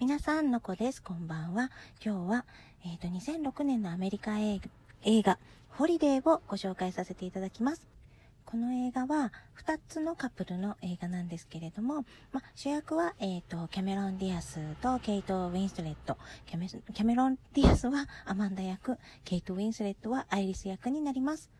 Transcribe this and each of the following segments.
皆さん、のこです。こんばんは。今日は、えっ、と、2006年のアメリカ映画、ホリデーをご紹介させていただきます。この映画は、2つのカップルの映画なんですけれども、ま、主役は、えっ、と、キャメロン・ディアスとケイト・ウィンスレット。キャメキャメロン・ディアスはアマンダ役、ケイト・ウィンスレットはアイリス役になります。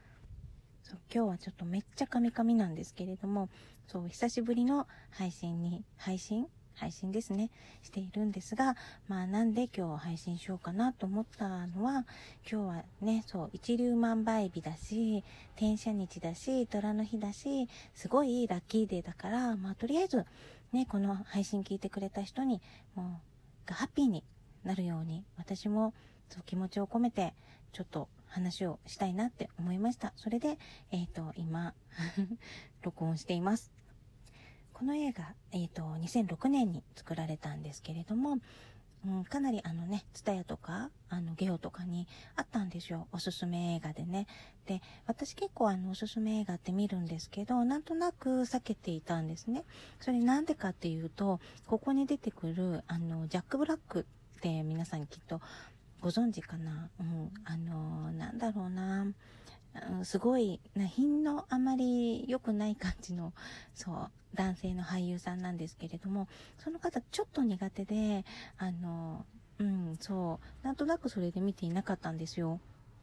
そう今日はちょっとめっちゃカミカミなんですけれども、そう、久しぶりの配信に、配信配信ですね、しているんですが、まあなんで今日配信しようかなと思ったのは、今日はね、そう、一粒万倍日だし、転写日だし、虎の日だし、すごいラッキーデーだから、まあとりあえず、ね、この配信聞いてくれた人に、もう、がハッピーになるように、私もそう気持ちを込めて、ちょっと話をしたいなって思いました。それで、えっ、ー、と、今、録音しています。この映画、えっ、ー、と、2006年に作られたんですけれども、うん、かなりあのね、ツタヤとか、あの、ゲオとかにあったんですよ。おすすめ映画でね。で、私結構あの、おすすめ映画って見るんですけど、なんとなく避けていたんですね。それなんでかっていうと、ここに出てくる、あの、ジャック・ブラックって皆さんきっとご存知かな？うん、あの、なんだろうな。すごい、な、品のあまり良くない感じの、そう、男性の俳優さんなんですけれども、その方ちょっと苦手で、あの、うん、そう、なんとなくそれで見ていなかったんですよ。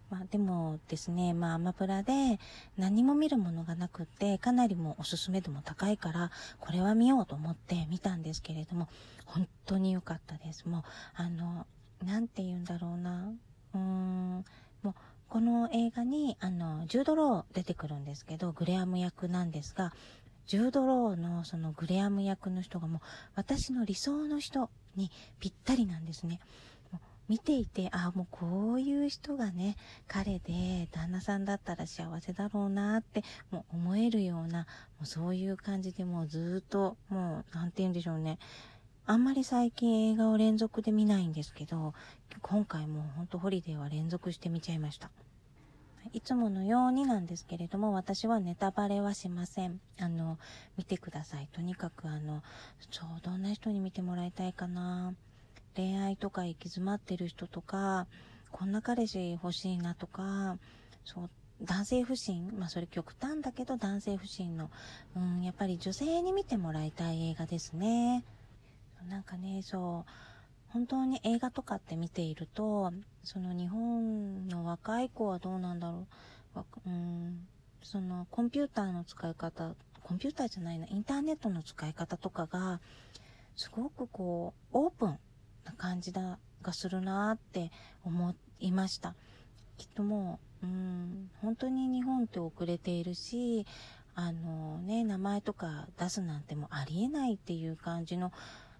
まあでもですね、まあアマプラで何も見るものがなくって、かなりもおすすめ度も高いから、これは見ようと思って見たんですけれども、本当に良かったです。もう、あの、なんて言うんだろうな。うーん、もう、この映画に、あの、ジュードロー出てくるんですけど、グレアム役なんですが、ジュードローのそのグレアム役の人がもう、私の理想の人にぴったりなんですね。見ていて、ああもうこういう人がね、彼で旦那さんだったら幸せだろうなって、もう思えるような、もうそういう感じでもうずっと、もう、なんて言うんでしょうね。あんまり最近映画を連続で見ないんですけど、今回もほんとホリデーは連続して見ちゃいました。いつものようになんですけれども、私はネタバレはしません。あの、見てください。とにかくあの、そう、どんな人に見てもらいたいかな。恋愛とか行き詰まってる人とか、こんな彼氏欲しいなとか、そう、男性不信まあそれ極端だけど男性不信の、うん、やっぱり女性に見てもらいたい映画ですね。なんかね、そう、本当に映画とかって見ていると、その日本の若い子はどうなんだろう。うん、そのコンピューターの使い方、コンピューターじゃないな、インターネットの使い方とかが、すごくこう、オープンな感じだ、がするなって思いました。きっともう、うん、本当に日本って遅れているし、あのね、名前とか出すなんてもありえないっていう感じの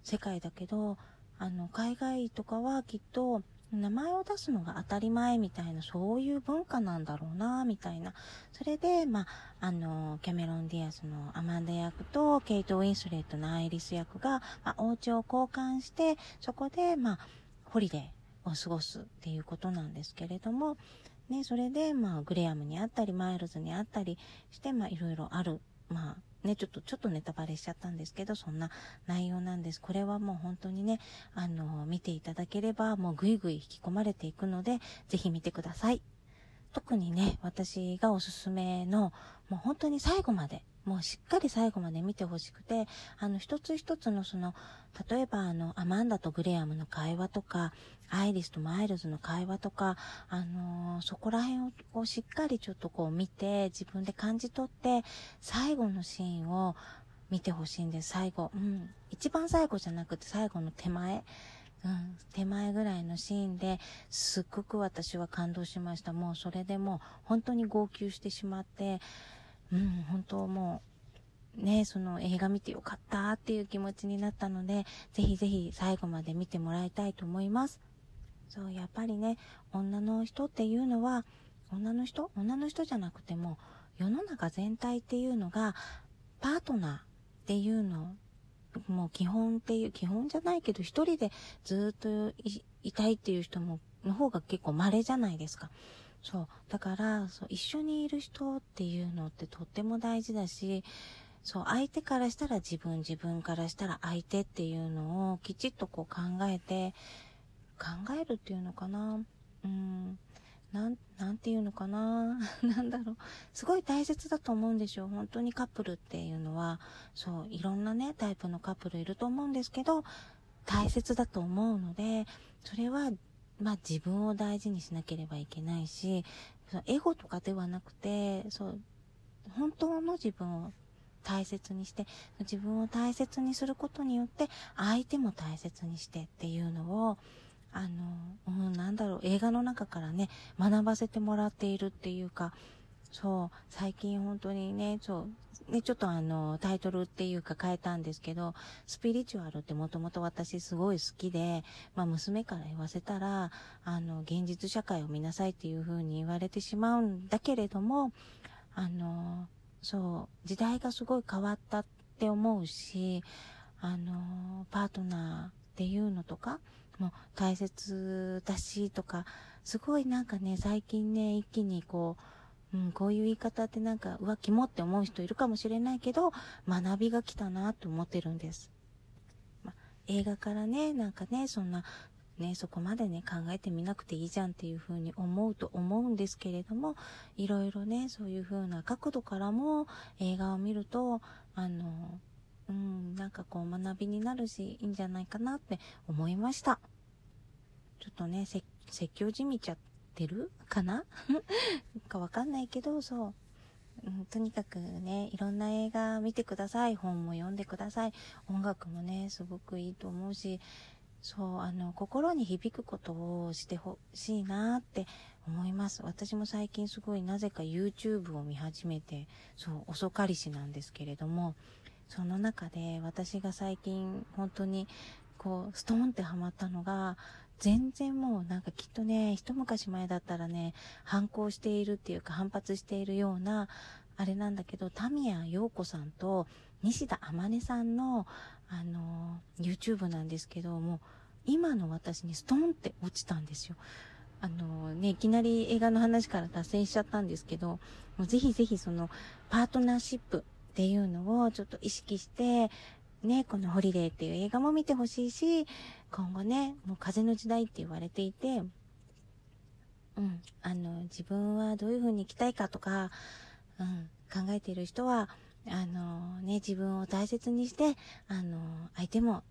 世界だけど、あの、海外とかはきっと、名前を出すのが当たり前みたいな、そういう文化なんだろうな、みたいな。それで、まあ、あの、キャメロン・ディアスのアマンダ役と、ケイト・ウィンスレットのアイリス役が、まあ、お家を交換して、そこで、まあ、ホリデーを過ごすっていうことなんですけれども、ね、それで、まあ、グレアムに会ったり、マイルズに会ったりして、まあ、いろいろある、まあ、ね、ちょっと、ちょっとネタバレしちゃったんですけど、そんな内容なんです。これはもう本当にね、あの、見ていただければ、もうぐいぐい引き込まれていくので、ぜひ見てください。特にね、私がおすすめの、もう本当に最後まで、もうしっかり最後まで見てほしくて、あの、一つ一つのその、例えばあの、アマンダとグレアムの会話とか、アイリスとマイルズの会話とか、あのー、そこら辺をしっかりちょっとこう見て、自分で感じ取って、最後のシーンを見てほしいんです、最後。うん。一番最後じゃなくて最後の手前。うん、手前ぐらいのシーンですっごく私は感動しました。もうそれでもう本当に号泣してしまって、うん、本当もう、ね、その映画見てよかったっていう気持ちになったので、ぜひぜひ最後まで見てもらいたいと思います。そう、やっぱりね、女の人っていうのは、女の人？女の人じゃなくても、世の中全体っていうのが、パートナーっていうの、もう基本っていう、基本じゃないけど、一人でずっといたいっていう人も、の方が結構稀じゃないですか。そう。だから、そう、一緒にいる人っていうのってとっても大事だし、そう、相手からしたら自分、自分からしたら相手っていうのをきちっとこう考えて、考えるっていうのかな。うん。ていうのかな なんだろう。すごい大切だと思うんですよ。本当にカップルっていうのは、そう、いろんなね、タイプのカップルいると思うんですけど、大切だと思うので、それは、まあ自分を大事にしなければいけないし、エゴとかではなくて、そう、本当の自分を大切にして、自分を大切にすることによって、相手も大切にしてっていうのを、あの、うん、なんだろう、映画の中からね、学ばせてもらっているっていうか、そう、最近本当にね、そう、ね、ちょっとあの、タイトルっていうか変えたんですけど、スピリチュアルってもともと私すごい好きで、まあ娘から言わせたら、あの、現実社会を見なさいっていう風に言われてしまうんだけれども、あの、そう、時代がすごい変わったって思うし、あの、パートナーっていうのとか、も大切だしとか、すごいなんかね、最近ね、一気にこう、うん、こういう言い方ってなんか、うわ、キモって思う人いるかもしれないけど、学びが来たなと思ってるんです。ま、映画からね、なんかね、そんな、ね、そこまでね、考えてみなくていいじゃんっていう風に思うと思うんですけれども、いろいろね、そういう風な角度からも映画を見ると、あの、うん、なんかこう学びになるし、いいんじゃないかなって思いました。ちょっとね、説教じみちゃってるかな？かわかんないけど、そう。うん、とにかくね、いろんな映画見てください。本も読んでください。音楽もね、すごくいいと思うし、そう、あの、心に響くことをしてほしいなって思います。私も最近すごいなぜか YouTube を見始めて、そう、遅かりしなんですけれども、その中で私が最近本当にこう、ストーンってハマったのが、全然もうなんかきっとね、一昔前だったらね、反抗しているっていうか反発しているような、あれなんだけど、タミヤ陽子さんと西田天音さんの、あの、YouTube なんですけども、今の私にストーンって落ちたんですよ。あのね、いきなり映画の話から脱線しちゃったんですけど、もうぜひぜひそのパートナーシップっていうのをちょっと意識して、ね、このホリデーっていう映画も見てほしいし、今後ね、もう風の時代って言われていて、うん、あの、自分はどういう風に生きたいかとか、うん、考えている人は、あの、ね、自分を大切にして、あの、相手も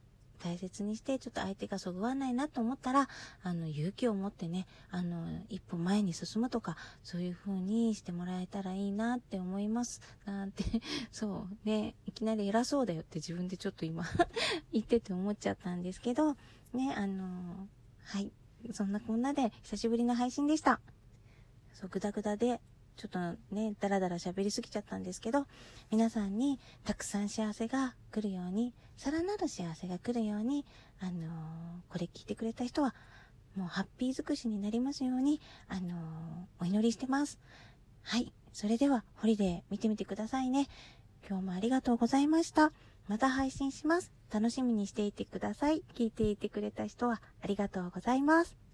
大切にして、ちょっと相手がそぐわないなと思ったら、あの、勇気を持ってね、あの、一歩前に進むとか、そういう風にしてもらえたらいいなって思います。なんて、そう、ね、いきなり偉そうだよって自分でちょっと今 言ってて思っちゃったんですけど、ね、あの、はい。そんなこんなで、久しぶりの配信でした。そう、ぐだぐだで、ちょっとね、だらだら喋りすぎちゃったんですけど、皆さんにたくさん幸せが来るように、さらなる幸せが来るように、あのー、これ聞いてくれた人は、もうハッピー尽くしになりますように、あのー、お祈りしてます。はい。それでは、ホリデー見てみてくださいね。今日もありがとうございました。また配信します。楽しみにしていてください。聞いていてくれた人はありがとうございます。